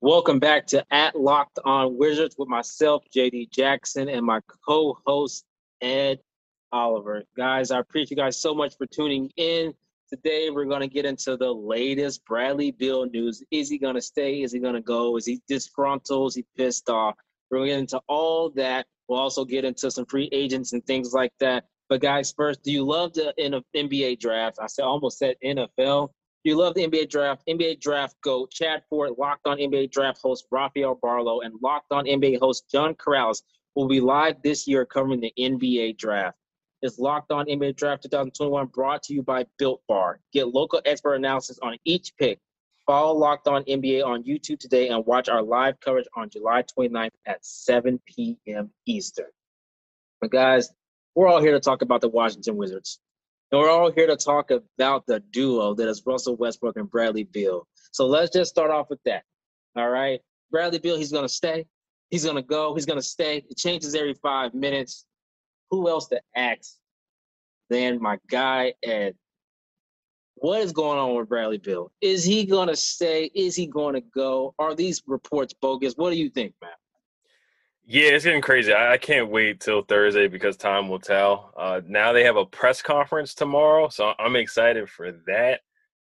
Welcome back to At Locked On Wizards with myself, JD Jackson, and my co-host Ed Oliver. Guys, I appreciate you guys so much for tuning in. Today we're going to get into the latest Bradley Beal news. Is he going to stay? Is he going to go? Is he disgruntled? Is he pissed off? We're going to get into all that. We'll also get into some free agents and things like that. But guys, first, do you love the NBA draft? I said almost said NFL you love the NBA draft, NBA draft go Chad Ford, Locked On NBA draft host Rafael Barlowe, and Locked On NBA host John Corrales will be live this year covering the NBA draft. It's Locked On NBA Draft 2021 brought to you by Built Bar. Get local expert analysis on each pick. Follow Locked On NBA on YouTube today and watch our live coverage on July 29th at 7 p.m. Eastern. But guys, we're all here to talk about the Washington Wizards. And we're all here to talk about the duo that is Russell Westbrook and Bradley Beal. So let's just start off with that. All right. Bradley Beal, he's going to stay. He's going to go. He's going to stay. It changes every five minutes. Who else to ask than my guy Ed? What is going on with Bradley Beal? Is he going to stay? Is he going to go? Are these reports bogus? What do you think, Matt? Yeah, it's getting crazy. I can't wait till Thursday because time will tell. Uh, now they have a press conference tomorrow, so I'm excited for that.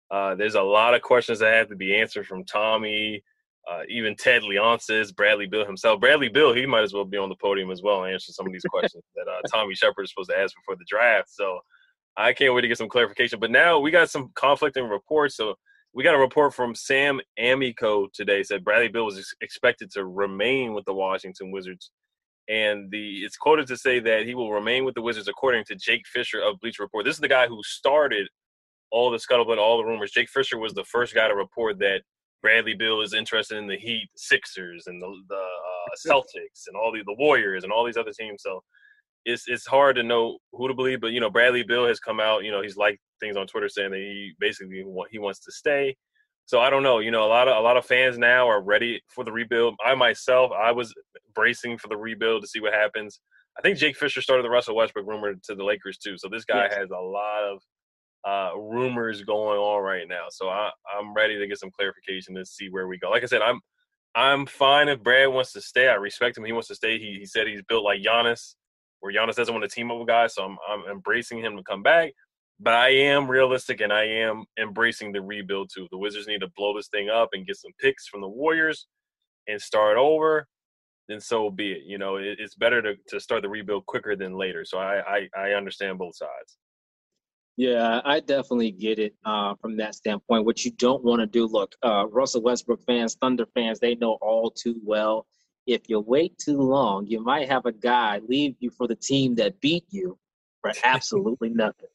Uh, there's a lot of questions that have to be answered from Tommy, uh, even Ted Leonsis, Bradley Beal himself. Bradley Beal, he might as well be on the podium as well and answer some of these questions that uh, Tommy Sheppard is supposed to ask before the draft. So I can't wait to get some clarification. But now we got some conflicting reports. So we got a report from Sam Amico today said Bradley Beal was expected to remain with the Washington Wizards, and the it's quoted to say that he will remain with the Wizards according to Jake Fisher of Bleacher Report. This is the guy who started all the scuttlebutt, all the rumors. Jake Fisher was the first guy to report that Bradley Beal is interested in the Heat, Sixers, and the, the uh, Celtics, and all the the Warriors, and all these other teams. So it's it's hard to know who to believe. But you know, Bradley Beal has come out. You know, he's like things on Twitter saying that he basically want, he wants to stay. So I don't know. You know, a lot of a lot of fans now are ready for the rebuild. I myself, I was bracing for the rebuild to see what happens. I think Jake Fisher started the Russell Westbrook rumor to the Lakers too. So this guy has a lot of uh, rumors going on right now. So I, I'm ready to get some clarification to see where we go. Like I said, I'm I'm fine if Brad wants to stay. I respect him. He wants to stay. He, he said he's built like Giannis, where Giannis doesn't want to team up with guys. So I'm I'm embracing him to come back but I am realistic and I am embracing the rebuild too. The Wizards need to blow this thing up and get some picks from the Warriors and start over. Then so be it. You know, it, it's better to, to start the rebuild quicker than later. So I, I, I understand both sides. Yeah, I definitely get it uh, from that standpoint. What you don't want to do, look, uh, Russell Westbrook fans, Thunder fans, they know all too well. If you wait too long, you might have a guy leave you for the team that beat you for absolutely nothing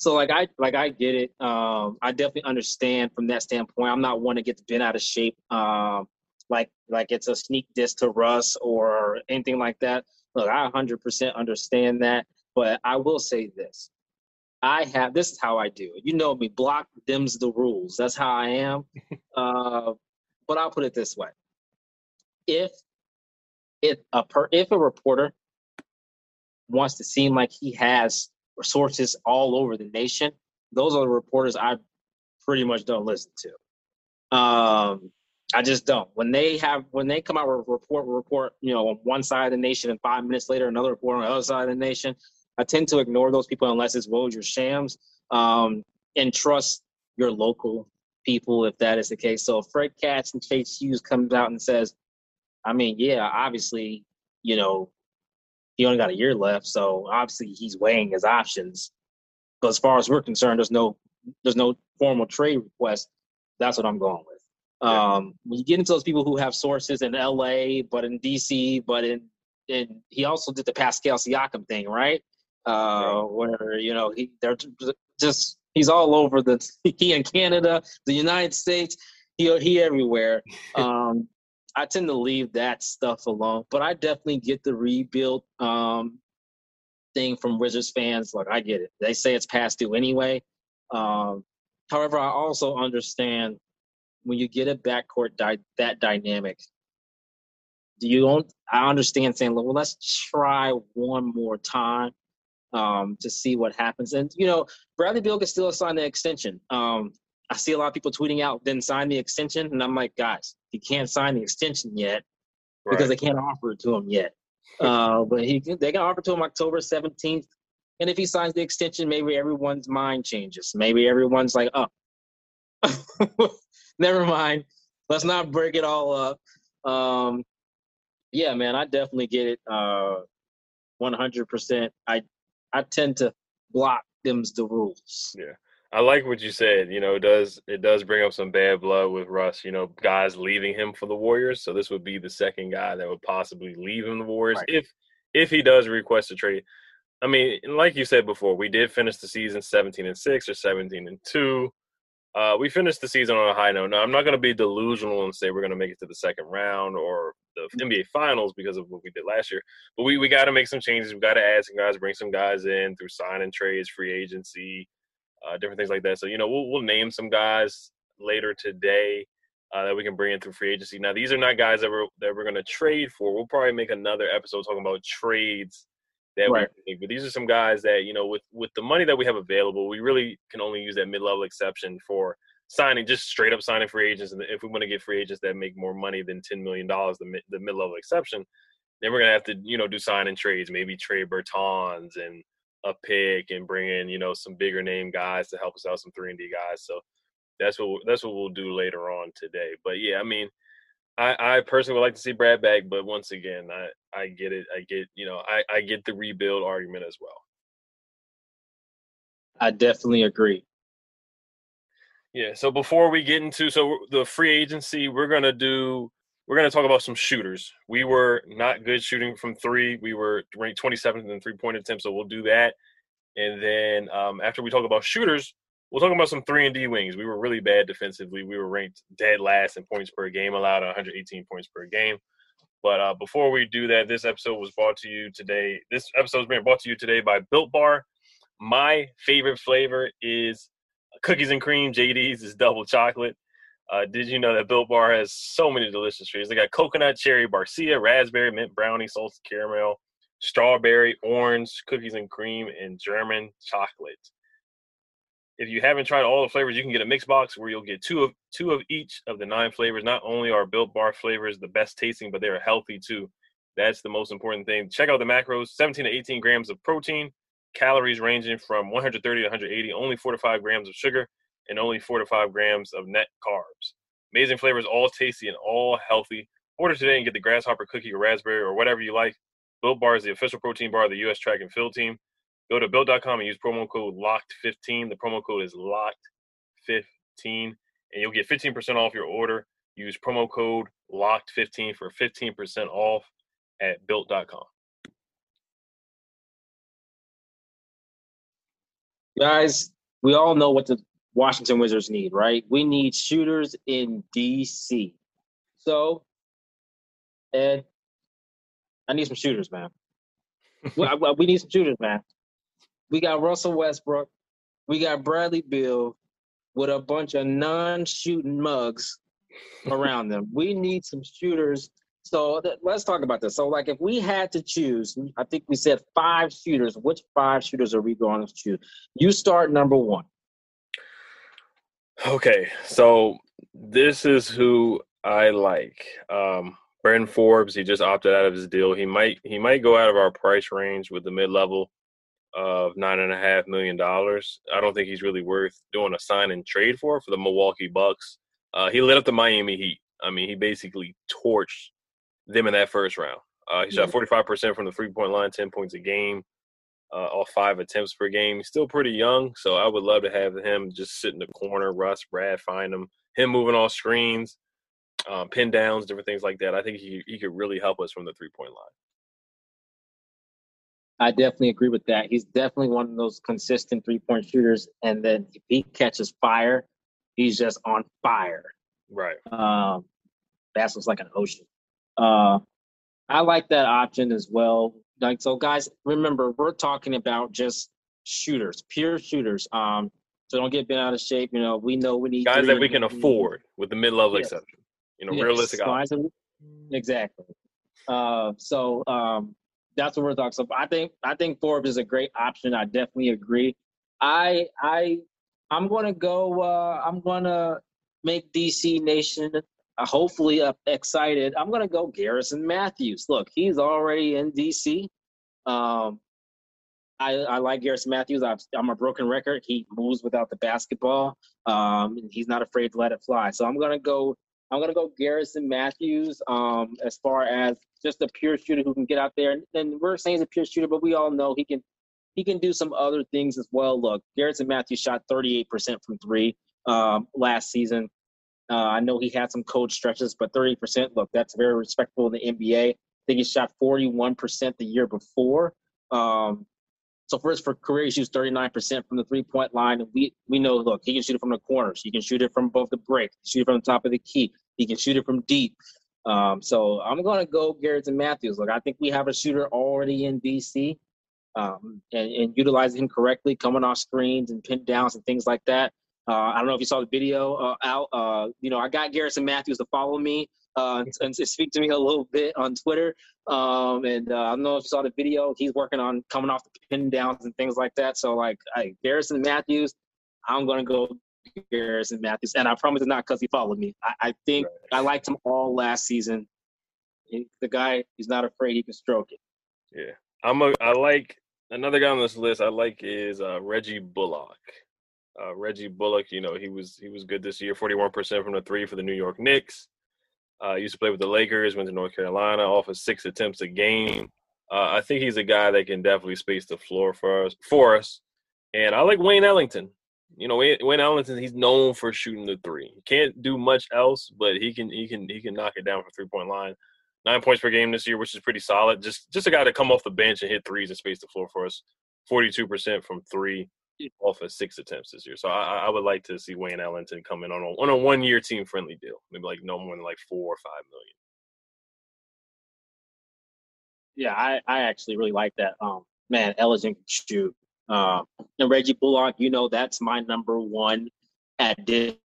so like I like I get it. Um, I definitely understand from that standpoint. I'm not one to get bent out of shape. Um, like like it's a sneak diss to Russ or anything like that. Look, I 100% understand that, but I will say this: I have this is how I do it. You know me, block dims the rules. That's how I am. uh, but I'll put it this way: if if a per, if a reporter wants to seem like he has sources all over the nation. Those are the reporters I pretty much don't listen to. Um, I just don't. When they have when they come out with a report, report, you know, on one side of the nation, and five minutes later another report on the other side of the nation, I tend to ignore those people unless it's Woj Shams, um, and trust your local people if that is the case. So if Fred Katz and Chase Hughes comes out and says, I mean, yeah, obviously, you know, he only got a year left, so obviously he's weighing his options. But as far as we're concerned, there's no there's no formal trade request. That's what I'm going with. Yeah. Um, when you get into those people who have sources in LA, but in DC, but in in he also did the Pascal Siakam thing, right? Uh, where you know he they're just he's all over the he in Canada, the United States, he he everywhere. Um, I tend to leave that stuff alone. But I definitely get the rebuild um, thing from Wizards fans. Look, I get it. They say it's past due anyway. Um, however, I also understand when you get a backcourt di- that dynamic. Do you don't? I understand saying, well, let's try one more time um, to see what happens. And you know, Bradley Beal can still sign the extension. Um, I see a lot of people tweeting out, then sign the extension. And I'm like, guys, he can't sign the extension yet right. because they can't offer it to him yet. uh, but he they can offer to him October 17th. And if he signs the extension, maybe everyone's mind changes. Maybe everyone's like, oh, never mind. Let's not break it all up. Um, yeah, man, I definitely get it. Uh, 100%. I I tend to block them's the rules. Yeah. I like what you said. You know, it does it does bring up some bad blood with Russ. You know, guys leaving him for the Warriors. So this would be the second guy that would possibly leave him the Warriors right. if if he does request a trade. I mean, like you said before, we did finish the season 17 and six or 17 and two. Uh, we finished the season on a high note. Now, I'm not going to be delusional and say we're going to make it to the second round or the NBA Finals because of what we did last year. But we, we got to make some changes. We got to add some guys, bring some guys in through signing trades, free agency, uh, different things like that. So you know, we'll we'll name some guys later today uh, that we can bring in through free agency. Now, these are not guys that we're that we're going to trade for. We'll probably make another episode talking about trades that right. we But these are some guys that you know, with with the money that we have available, we really can only use that mid level exception for signing, just straight up signing free agents. And if we want to get free agents that make more money than ten million dollars, the mid, the mid level exception, then we're gonna have to you know do signing trades, maybe trade Bertans and a pick and bring in you know some bigger name guys to help us out, some three and D guys. So that's what that's what we'll do later on today. But yeah, I mean, I, I personally would like to see Brad back, but once again, I I get it. I get you know I I get the rebuild argument as well. I definitely agree. Yeah. So before we get into so the free agency, we're gonna do we're going to talk about some shooters. We were not good shooting from three. We were ranked 27th in three point attempts, so we'll do that. And then um, after we talk about shooters, we'll talk about some three and D wings. We were really bad defensively. We were ranked dead last in points per game, allowed 118 points per game. But uh, before we do that, this episode was brought to you today. This episode is being brought to you today by Built Bar. My favorite flavor is cookies and cream. JD's is double chocolate. Uh, did you know that Built Bar has so many delicious treats? They got coconut, cherry, barcia, raspberry, mint brownie, salted caramel, strawberry, orange, cookies and cream, and German chocolate. If you haven't tried all the flavors, you can get a mix box where you'll get two of two of each of the nine flavors. Not only are Built Bar flavors the best tasting, but they are healthy too. That's the most important thing. Check out the macros: 17 to 18 grams of protein, calories ranging from 130 to 180, only 4 to 5 grams of sugar, and only four to five grams of net carbs. Amazing flavors, all tasty and all healthy. Order today and get the grasshopper cookie or raspberry or whatever you like. Built Bar is the official protein bar of the U.S. Track and Field Team. Go to built.com and use promo code LOCKED15. The promo code is LOCKED15, and you'll get 15% off your order. Use promo code LOCKED15 for 15% off at built.com. Guys, we all know what the Washington Wizards need, right? We need shooters in DC. So, Ed, I need some shooters, man. we, we need some shooters, man. We got Russell Westbrook. We got Bradley Beal with a bunch of non-shooting mugs around them. We need some shooters. So th- let's talk about this. So, like, if we had to choose, I think we said five shooters. Which five shooters are we going to choose? You start number one. Okay, so this is who I like. Um, Bryn Forbes, he just opted out of his deal. He might he might go out of our price range with the mid level of nine and a half million dollars. I don't think he's really worth doing a sign and trade for for the Milwaukee Bucks. Uh, he lit up the Miami Heat. I mean, he basically torched them in that first round. Uh, he shot 45% from the three point line, 10 points a game uh, off five attempts per game. He's still pretty young, so I would love to have him just sit in the corner, Russ, Brad, find him, him moving off screens, um, pin downs, different things like that. I think he he could really help us from the three point line. I definitely agree with that. He's definitely one of those consistent three point shooters, and then if he catches fire, he's just on fire. Right. Um, that's what's like an ocean. Uh, I like that option as well like so guys remember we're talking about just shooters pure shooters um so don't get bent out of shape you know we know we need guys that we can afford with the mid-level yes. exception you know yes. realistic guys exactly uh so um that's what we're talking so i think i think forbes is a great option i definitely agree i i I'm gonna go. Uh, I'm gonna make DC Nation hopefully uh, excited. I'm gonna go Garrison Matthews. Look, he's already in DC. Um, I, I like Garrison Matthews. i am a broken record. He moves without the basketball. Um, he's not afraid to let it fly. So I'm gonna go. I'm gonna go Garrison Matthews. Um, as far as just a pure shooter who can get out there, and, and we're saying he's a pure shooter, but we all know he can he can do some other things as well. Look, Garrison Matthews shot 38% from three um, last season. Uh, I know he had some cold stretches, but 30%, look, that's very respectable in the NBA. I think he shot 41% the year before. Um, so his for career, he shoots 39% from the three point line. And we, we know, look, he can shoot it from the corners. He can shoot it from both the break, shoot it from the top of the key. He can shoot it from deep. Um, so I'm going to go Garrison Matthews. Look, I think we have a shooter already in DC um, and, and utilizing him correctly, coming off screens and pin downs and things like that. Uh, I don't know if you saw the video uh, out. Uh, you know, I got Garrison Matthews to follow me uh, and to speak to me a little bit on Twitter. Um, and uh, I don't know if you saw the video. He's working on coming off the pin downs and things like that. So, like, I, Garrison Matthews, I'm going to go Garrison Matthews. And I promise it's not because he followed me. I, I think right. I liked him all last season. He, the guy, he's not afraid. He can stroke it. Yeah. I'm a, I like another guy on this list I like is uh, Reggie Bullock. Uh, Reggie Bullock, you know, he was he was good this year, 41% from the three for the New York Knicks. Uh, used to play with the Lakers, went to North Carolina, off of six attempts a game. Uh, I think he's a guy that can definitely space the floor for us. For us, and I like Wayne Ellington. You know, Wayne, Wayne Ellington, he's known for shooting the three. He can't do much else, but he can he can he can knock it down from three point line nine points per game this year, which is pretty solid. Just just a guy to come off the bench and hit threes and space the floor for us. Forty two percent from three off of six attempts this year. So I, I would like to see Wayne Ellington come in on a on a one year team friendly deal, maybe like no more than like four or five million. Yeah, I, I actually really like that. Um, man, Ellington shoot. Uh, and Reggie Bullock, you know, that's my number one addition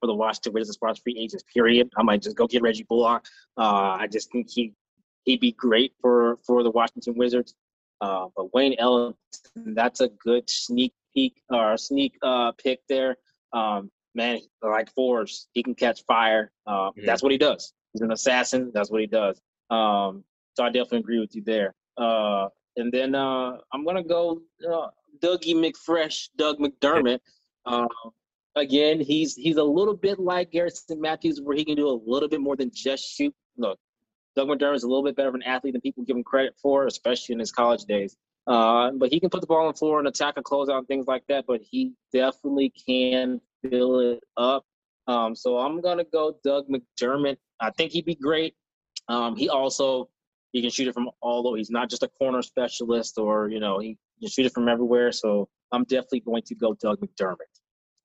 for the Washington Wizards as far as free agents. Period. I might just go get Reggie Bullock. Uh, I just think he he'd be great for for the Washington Wizards. Uh, but Wayne Ellington, that's a good sneak peek or sneak uh, pick there. Um, man, like Forbes, he can catch fire. Uh, mm-hmm. That's what he does. He's an assassin. That's what he does. Um, so I definitely agree with you there. Uh, and then uh, I'm gonna go uh, Dougie McFresh, Doug McDermott. Uh, again, he's he's a little bit like Garrison Matthews, where he can do a little bit more than just shoot. Look, Doug McDermott is a little bit better of an athlete than people give him credit for, especially in his college days. Uh, but he can put the ball on the floor and attack a closeout and things like that. But he definitely can fill it up. Um, so I'm gonna go Doug McDermott. I think he'd be great. Um, he also he can shoot it from all over. He's not just a corner specialist, or you know, he can shoot it from everywhere. So I'm definitely going to go Doug McDermott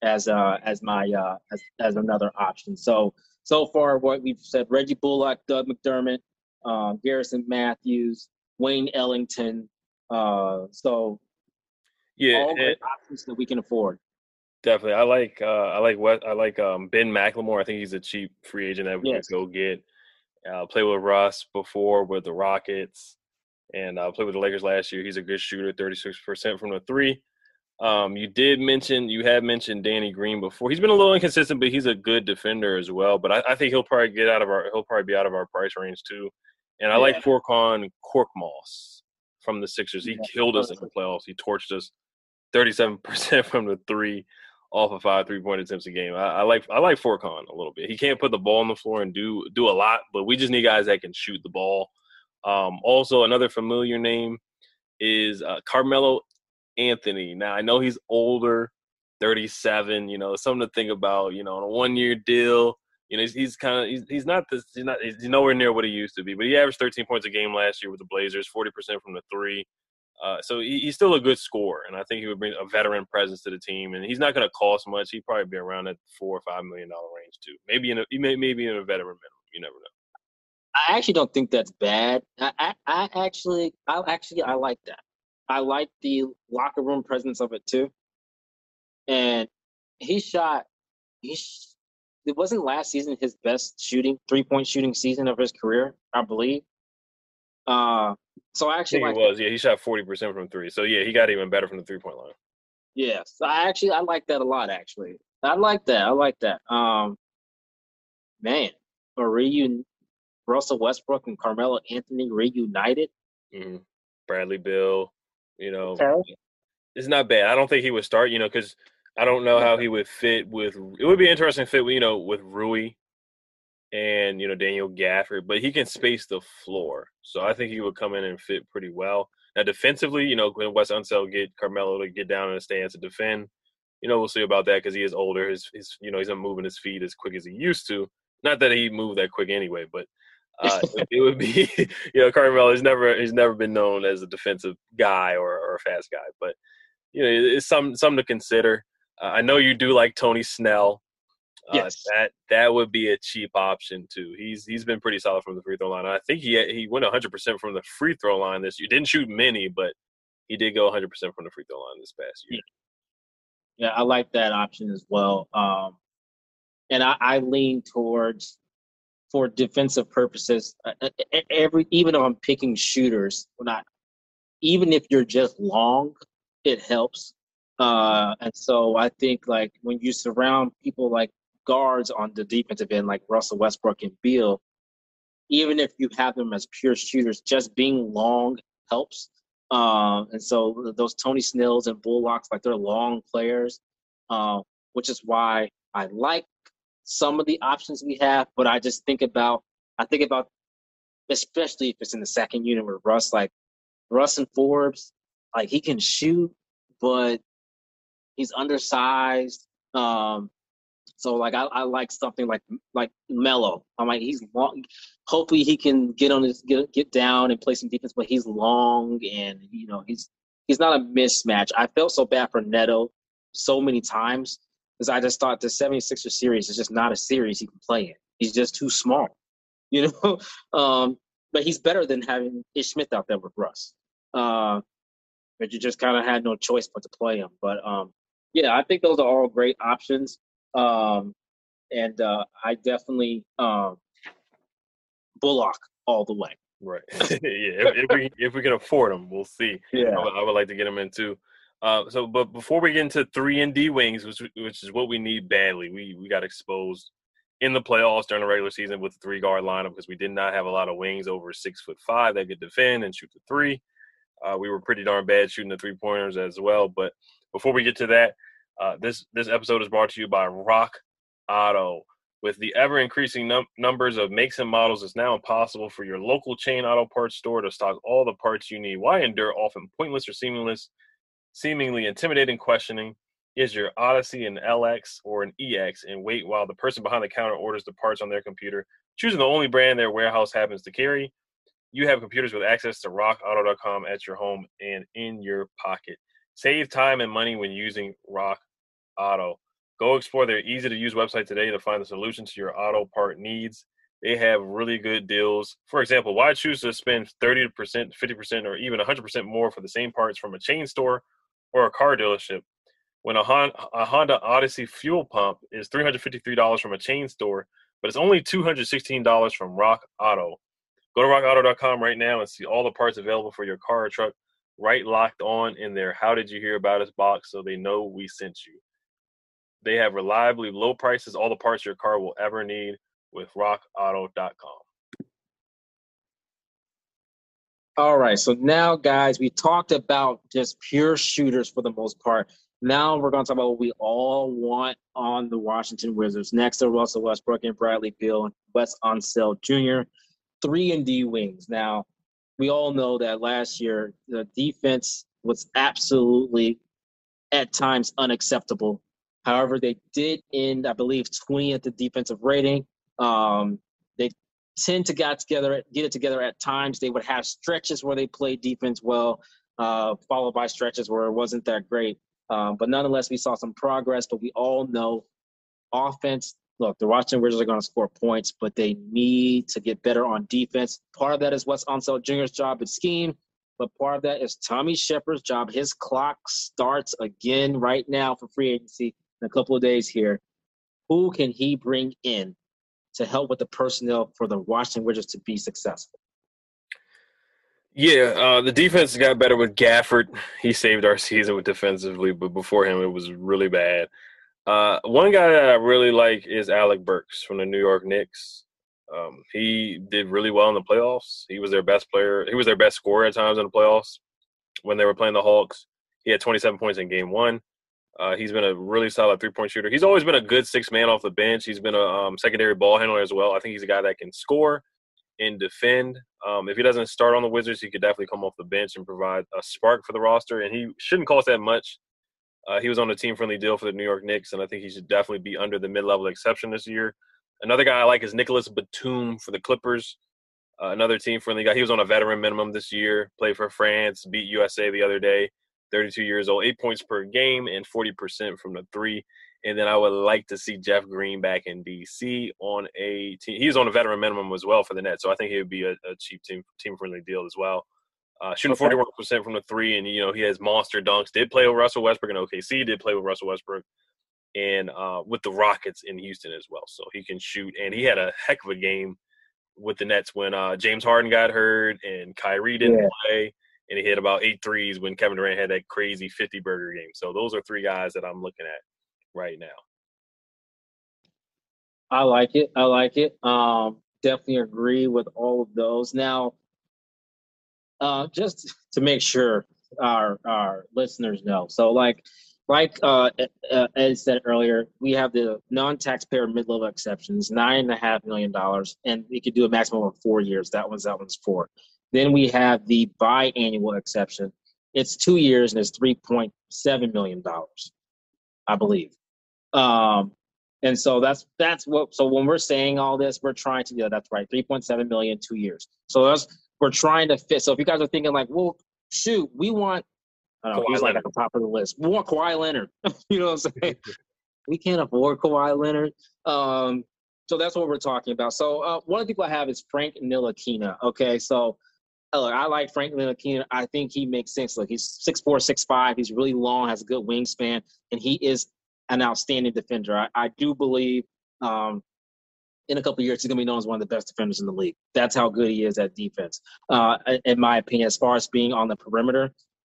as uh, as my uh, as, as another option. So so far, what we've said: Reggie Bullock, Doug McDermott, uh, Garrison Matthews, Wayne Ellington. Uh, so yeah, all great options that we can afford. Definitely, I like uh, I like what I like um, Ben McLemore. I think he's a cheap free agent that we yes. can go get. Uh, play with Russ before with the Rockets, and uh, played with the Lakers last year. He's a good shooter, thirty six percent from the three. Um, you did mention you had mentioned Danny Green before. He's been a little inconsistent, but he's a good defender as well. But I, I think he'll probably get out of our he'll probably be out of our price range too. And I yeah. like Furkan Korkmaz from the Sixers. He yeah. killed us in the playoffs. He torched us 37% from the three off of five three point attempts a game. I, I, like I like Furkan a little bit. He can't put the ball on the floor and do do a lot, but we just need guys that can shoot the ball. Um, also, another familiar name is uh, Carmelo Anthony. Now I know he's older, 37. You know, something to think about. You know, on a one year deal. You know, he's, he's kind of he's, he's not this he's not he's nowhere near what he used to be. But he averaged 13 points a game last year with the Blazers, 40 percent from the three. Uh, so he, he's still a good scorer, and I think he would bring a veteran presence to the team. And he's not going to cost much. He'd probably be around that four or five million dollar range too. Maybe in a may, maybe in a veteran minimum. You never know. I actually don't think that's bad. I, I, I actually I actually I like that. I like the locker room presence of it too. And he shot, he sh- it wasn't last season his best shooting, three point shooting season of his career, I believe. Uh, so I actually I like was, yeah, he shot 40% from three. So yeah, he got even better from the three point line. Yes, I actually I like that a lot. Actually, I like that. I like that. Um, man, a reunion, Russell Westbrook and Carmelo Anthony reunited. Mm-hmm. Bradley Beal, you know, okay. it's not bad. I don't think he would start, you know, because I don't know how he would fit with. It would be interesting fit, you know, with Rui and you know Daniel Gafford, but he can space the floor, so I think he would come in and fit pretty well. Now defensively, you know, when Wes Unseld get Carmelo to get down in the stands to defend, you know, we'll see about that because he is older. His, his, you know, he's not moving his feet as quick as he used to. Not that he moved that quick anyway, but uh, it, it, would be, you know, Carmelo has never he's never been known as a defensive guy or, or a fast guy, but you know, it's some something to consider. Uh, I know you do like Tony Snell. Uh, yes, that that would be a cheap option too. He's he's been pretty solid from the free throw line. I think he he went 100 percent from the free throw line this year. Didn't shoot many, but he did go 100 percent from the free throw line this past year. Yeah, I like that option as well. Um, and I, I lean towards for defensive purposes. Every even though I'm picking shooters, not even if you're just long, it helps. Uh, and so I think like when you surround people like guards on the defensive end, like Russell Westbrook and Beal, even if you have them as pure shooters, just being long helps. Uh, and so those Tony Snells and Bullocks, like they're long players, uh, which is why I like some of the options we have. But I just think about, I think about, especially if it's in the second unit with Russ, like Russ and Forbes, like he can shoot, but he's undersized. Um, so like I, I like something like like Melo. I'm like he's long. Hopefully he can get on his get get down and play some defense, but he's long and you know he's he's not a mismatch. I felt so bad for Neto so many times because I just thought the 76er series is just not a series he can play in. He's just too small, you know. um, but he's better than having Ish Smith out there with Russ. Uh, but you just kind of had no choice but to play him. But um, yeah, I think those are all great options. Um, and uh, I definitely um, Bullock all the way. Right. yeah. If, if, we if we can afford them, we'll see. Yeah. I would, I would like to get him in too. Uh, so, but before we get into three and D wings, which, which is what we need badly, we we got exposed in the playoffs during the regular season with the three guard lineup because we did not have a lot of wings over six foot five that could defend and shoot the three. Uh, we were pretty darn bad shooting the three pointers as well. But before we get to that, uh, this this episode is brought to you by Rock Auto. With the ever increasing num- numbers of makes and models, it's now impossible for your local chain auto parts store to stock all the parts you need. Why endure often pointless or seamless, seemingly intimidating questioning? Is your Odyssey an LX or an EX and wait while the person behind the counter orders the parts on their computer, choosing the only brand their warehouse happens to carry? You have computers with access to rockauto.com at your home and in your pocket. Save time and money when using Rock Auto. Go explore their easy to use website today to find the solution to your auto part needs. They have really good deals. For example, why choose to spend 30%, 50%, or even 100% more for the same parts from a chain store or a car dealership when a Honda, a Honda Odyssey fuel pump is $353 from a chain store, but it's only $216 from Rock Auto? Go to rockauto.com right now and see all the parts available for your car or truck right locked on in their How Did You Hear About Us box so they know we sent you. They have reliably low prices, all the parts your car will ever need with rockauto.com. All right, so now, guys, we talked about just pure shooters for the most part. Now we're going to talk about what we all want on the Washington Wizards. Next are Russell Westbrook and Bradley Beal and Wes Unseld Jr. Three and D wings. Now, we all know that last year the defense was absolutely at times unacceptable. However, they did end, I believe, 20th at the defensive rating. Um, they tend to get together, get it together at times. They would have stretches where they played defense well, uh, followed by stretches where it wasn't that great. Um, but nonetheless, we saw some progress. But we all know offense look, the Washington Wizards are going to score points, but they need to get better on defense. Part of that is Wes Unseld Jr.'s job and scheme, but part of that is Tommy Sheppard's job. His clock starts again right now for free agency in a couple of days here. Who can he bring in to help with the personnel for the Washington Wizards to be successful? Yeah, uh, the defense got better with Gafford. He saved our season with defensively, but before him, it was really bad. Uh, one guy that I really like is Alec Burks from the New York Knicks. Um, he did really well in the playoffs. He was their best player. He was their best scorer at times in the playoffs when they were playing the Hawks. He had 27 points in game one. Uh, he's been a really solid three point shooter. He's always been a good six man off the bench. He's been a um, secondary ball handler as well. I think he's a guy that can score and defend. Um, if he doesn't start on the Wizards, he could definitely come off the bench and provide a spark for the roster. And he shouldn't cost that much. Uh, he was on a team friendly deal for the New York Knicks, and I think he should definitely be under the mid level exception this year. Another guy I like is Nicolas Batum for the Clippers. Uh, another team friendly guy. He was on a veteran minimum this year, played for France, beat USA the other day. 32 years old, eight points per game, and 40% from the three. And then I would like to see Jeff Green back in DC on a team. He's on a veteran minimum as well for the Nets, so I think he would be a, a cheap team team friendly deal as well. Uh, shooting forty one percent from the three, and you know he has monster dunks. Did play with Russell Westbrook in OKC. Did play with Russell Westbrook, and uh, with the Rockets in Houston as well. So he can shoot, and he had a heck of a game with the Nets when uh, James Harden got hurt and Kyrie didn't yeah. play, and he hit about eight threes when Kevin Durant had that crazy fifty burger game. So those are three guys that I'm looking at right now. I like it. I like it. Um, definitely agree with all of those. Now, uh, just to make sure our our listeners know, so like like uh, uh, Ed said earlier, we have the non-taxpayer mid-level exceptions, nine and a half million dollars, and we could do a maximum of four years. That one's that one's four. Then we have the biannual exception. It's two years and it's three point seven million dollars, I believe. Um, and so that's that's what. So when we're saying all this, we're trying to. Yeah, that's right. Three point seven million, two years. So that's we're trying to fit. So if you guys are thinking like, well, shoot, we want. I don't know. He's like at the top of the list. We want Kawhi Leonard. you know what I'm saying? we can't afford Kawhi Leonard. Um, so that's what we're talking about. So uh, one of the people I have is Frank Ntilikina. Okay, so look, I like Franklin Ntilikina. I think he makes sense. Look, he's six four, six five. He's really long, has a good wingspan, and he is an outstanding defender. I, I do believe um, in a couple of years he's going to be known as one of the best defenders in the league. That's how good he is at defense, uh, in my opinion, as far as being on the perimeter.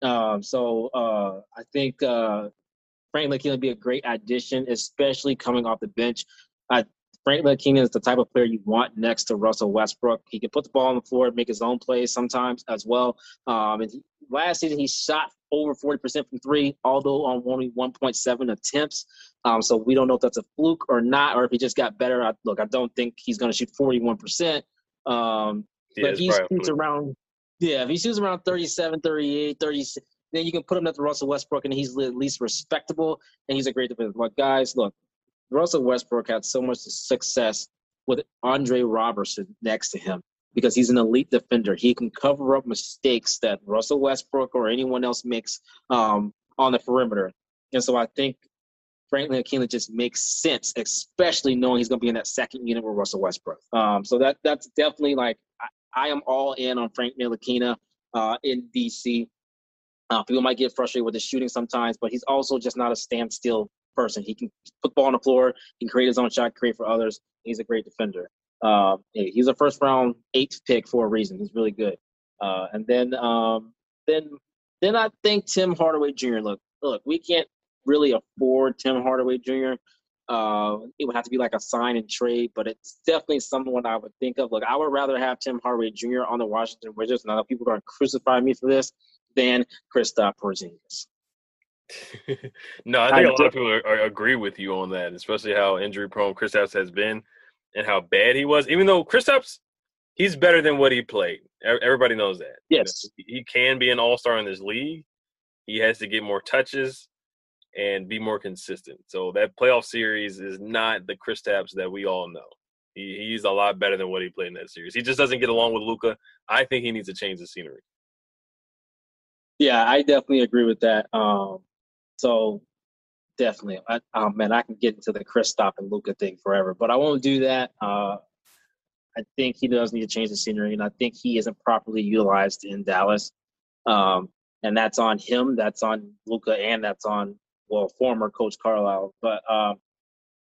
Um, so uh, I think uh, Frank Ntilikina would be a great addition, especially coming off the bench. I, Frank Ntilikina is the type of player you want next to Russell Westbrook. He can put the ball on the floor, make his own plays sometimes as well. Um, and he, last season he shot over 40% from three, although on only 1.7 attempts. Um, so we don't know if that's a fluke or not, or if he just got better. I, look, I don't think he's going to shoot 41%. Um, yeah, but he shoots around, yeah, if he shoots around 37, 38, 36, then you can put him at the Russell Westbrook, and he's at least respectable, and he's a great defender. But guys, look, Russell Westbrook had so much success with Andre Roberson next to him because he's an elite defender. He can cover up mistakes that Russell Westbrook or anyone else makes um, on the perimeter. And so I think Frank Ntilikina just makes sense, especially knowing he's going to be in that second unit with Russell Westbrook. Um, so that that's definitely like I, I am all in on Frank Ntilikina uh, in DC. Uh, people might get frustrated with the shooting sometimes, but he's also just not a standstill person. He can put ball on the floor, he can create his own shot, create for others. He's a great defender. Uh, he's a first round eighth pick for a reason. He's really good. Uh, and then um, then then I think Tim Hardaway Jr. Look, look, we can't really afford Tim Hardaway Jr. Uh, it would have to be like a sign and trade, but it's definitely someone I would think of. Look, I would rather have Tim Hardaway Jr. on the Washington Wizards, and I know people are going to crucify me for this, than Kristaps Porzingis. no, I think I a lot of people are, are, agree with you on that, especially how injury prone Kristaps has been and how bad he was. Even though Kristaps, he's better than what he played. Everybody knows that. Yes, you know, he can be an all star in this league. He has to get more touches and be more consistent. So that playoff series is not the Kristaps that we all know. He, he's a lot better than what he played in that series. He just doesn't get along with Luka. I think he needs to change the scenery. Yeah, I definitely agree with that. Um, so definitely. I, oh man, I can get into the Kristaps and Luka thing forever, but I won't do that. Uh, I think he does need to change the scenery, and I think he isn't properly utilized in Dallas. Um, and that's on him. That's on Luka, and that's on well, former coach Carlisle. But um,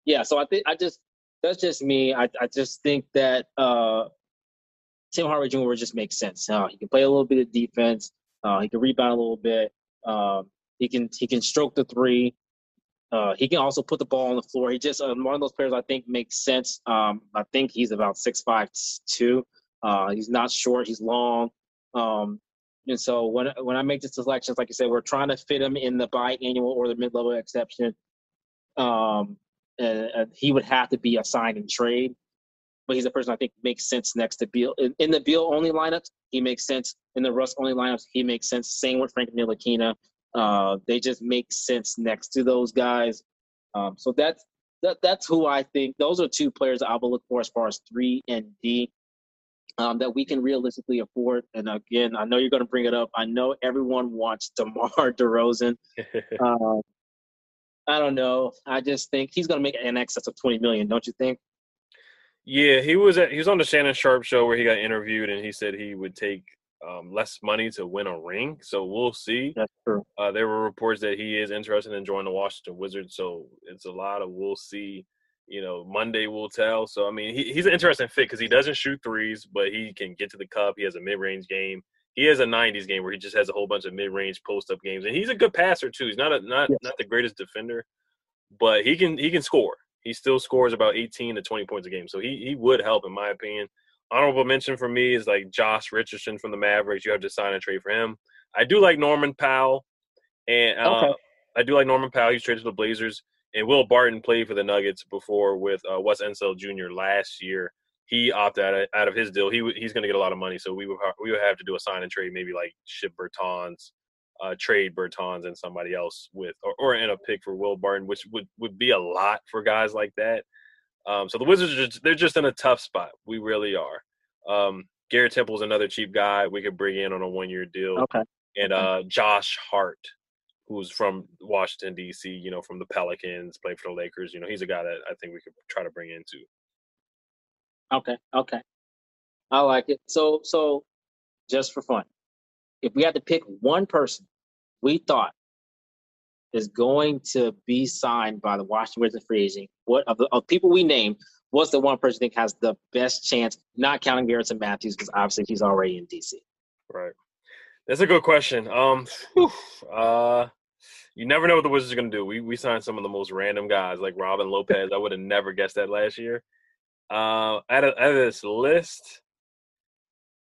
yeah, so I think I just that's just me. I I just think that uh, Tim Hardaway Jr. just makes sense. Uh, he can play a little bit of defense. Uh, he can rebound a little bit. Um, he can he can stroke the three. Uh, he can also put the ball on the floor. He just uh, one of those players I think makes sense. Um, I think he's about six five two. Uh, he's not short. He's long. Um, and so when when I make the selections, like I said, we're trying to fit him in the biannual or the mid level exception. Um, and, and, he would have to be a sign and trade. But he's a person I think makes sense next to Beal. In, in the Beal only lineups, he makes sense. In the Russ only lineups, he makes sense. Same with Frank Ntilikina. Uh, they just make sense next to those guys. Um, so that's that, that's who I think. Those are two players I will look for as far as three and D um, that we can realistically afford. And again, I know you're going to bring it up. I know everyone wants DeMar DeRozan. um, I don't know. I just think he's going to make an excess of 20 million, don't you think? Yeah, he was at he was on the Shannon Sharpe show where he got interviewed, and he said he would take um, less money to win a ring. So we'll see. That's true. Uh, there were reports that he is interested in joining the Washington Wizards. So it's a lot of we'll see you know, Monday will tell. So I mean, he, he's an interesting fit because he doesn't shoot threes, but he can get to the cup. He has a mid-range game. He has a '90s game where he just has a whole bunch of mid-range post-up games, and he's a good passer too. He's not a not yes. not the greatest defender, but he can he can score. He still scores about 18 to 20 points a game, so he he would help in my opinion. Honorable mention for me is like Josh Richardson from the Mavericks. You have to sign a trade for him. I do like Norman Powell, and uh, okay. I do like Norman Powell. He's traded to the Blazers and Will Barton played for the Nuggets before with uh, Wes Unseld Jr. last year. He opted out of, out of his deal. He he's going to get a lot of money, so we would we would have to do a sign and trade, maybe like ship Bertans, uh, trade Bertans and somebody else with, or, or in a pick for Will Barton, which would would be a lot for guys like that. Um, so the Wizards are just, they're just in a tough spot. We really are. Um, Garrett Temple is another cheap guy we could bring in on a one year deal. Okay. And uh, Josh Hart who's from Washington D.C. You know, from the Pelicans, played for the Lakers. You know, he's a guy that I think we could try to bring into. Okay, okay, I like it. So, so just for fun, if we had to pick one person we thought is going to be signed by the Washington Wizards free agent, what of the of people we named, what's the one person you think has the best chance, not counting Garrison Matthews, because obviously he's already in DC. Right. That's a good question. Um, whew, uh, you never know what the Wizards are going to do. We we signed some of the most random guys like Robin Lopez. I would have never guessed that last year. Uh, out of, out of this list,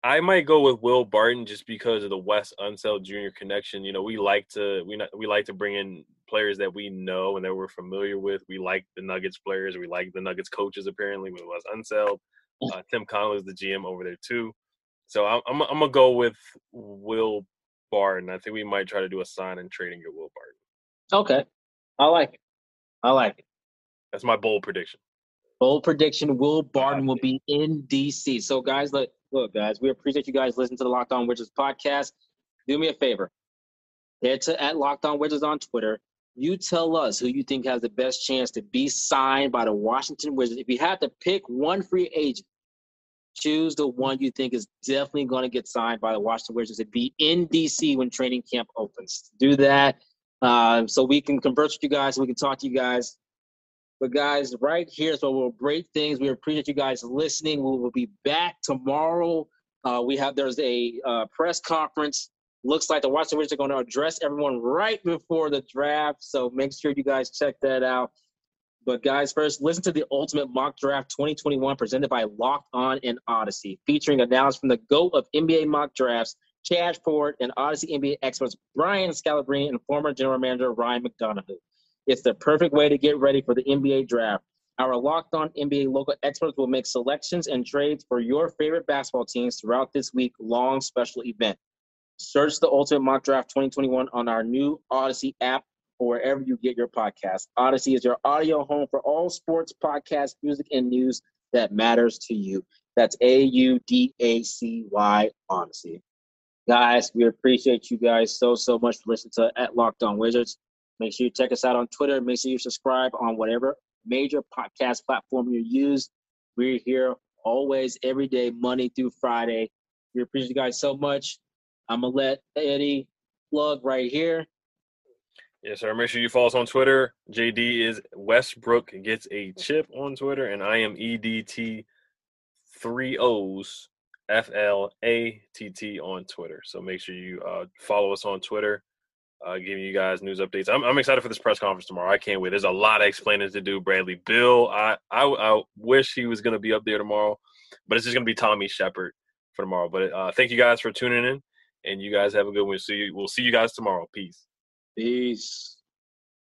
I might go with Will Barton just because of the Wes Unseld Jr. connection. You know, we like to we we like to bring in players that we know and that we're familiar with. We like the Nuggets players. We like the Nuggets coaches. Apparently, with Wes Unseld, uh, Tim Connelly is the GM over there too. So I'm I'm, I'm gonna go with Will Barton. I think we might try to do a sign and trade and get Will Barton. Okay. I like it. I like it. That's my bold prediction. Bold prediction: Will Barton will be in DC. So, guys, look, look, guys, we appreciate you guys listening to the Locked On Wizards podcast. Do me a favor: head to at Locked On Wizards on Twitter. You tell us who you think has the best chance to be signed by the Washington Wizards. If you had to pick one free agent, choose the one you think is definitely going to get signed by the Washington Wizards to be in DC when training camp opens. Do that uh, so we can converse with you guys, we can talk to you guys. But guys, right here, so we'll break things. We appreciate you guys listening. We will be back tomorrow. Uh, we have there's a uh, press conference. Looks like the Washington Wizards are going to address everyone right before the draft. So make sure you guys check that out. But guys, first listen to the Ultimate Mock Draft 2021 presented by Locked On and Audacy, featuring analysis from the GOAT of NBA mock drafts, Chad Ford, and Audacy NBA experts Brian Scalabrine and former general manager Ryan McDonough. It's the perfect way to get ready for the NBA draft. Our locked on NBA local experts will make selections and trades for your favorite basketball teams throughout this week long special event. Search the Ultimate Mock Draft 2021 on our new Audacy app or wherever you get your podcast. Audacy is your audio home for all sports, podcasts, music, and news that matters to you. That's A U D A C Y Audacy. Guys, we appreciate you guys so, so much for listening to at Locked On Wizards. Make sure you check us out on Twitter. Make sure you subscribe on whatever major podcast platform you use. We're here always, every day, Monday through Friday. We appreciate you guys so much. I'm going to let Eddie plug right here. Yes, sir. Make sure you follow us on Twitter. JD is Westbrook gets a chip on Twitter, and I am EDT three O's F L A T T on Twitter. So make sure you uh, follow us on Twitter, uh, giving you guys news updates. I'm, I'm excited for this press conference tomorrow. I can't wait. There's a lot of explaining to do. Bradley Beal, I I, I wish he was going to be up there tomorrow, but it's just going to be Tommy Sheppard for tomorrow. But uh, thank you guys for tuning in, and you guys have a good one. See you. We'll see you guys tomorrow. Peace. Peace.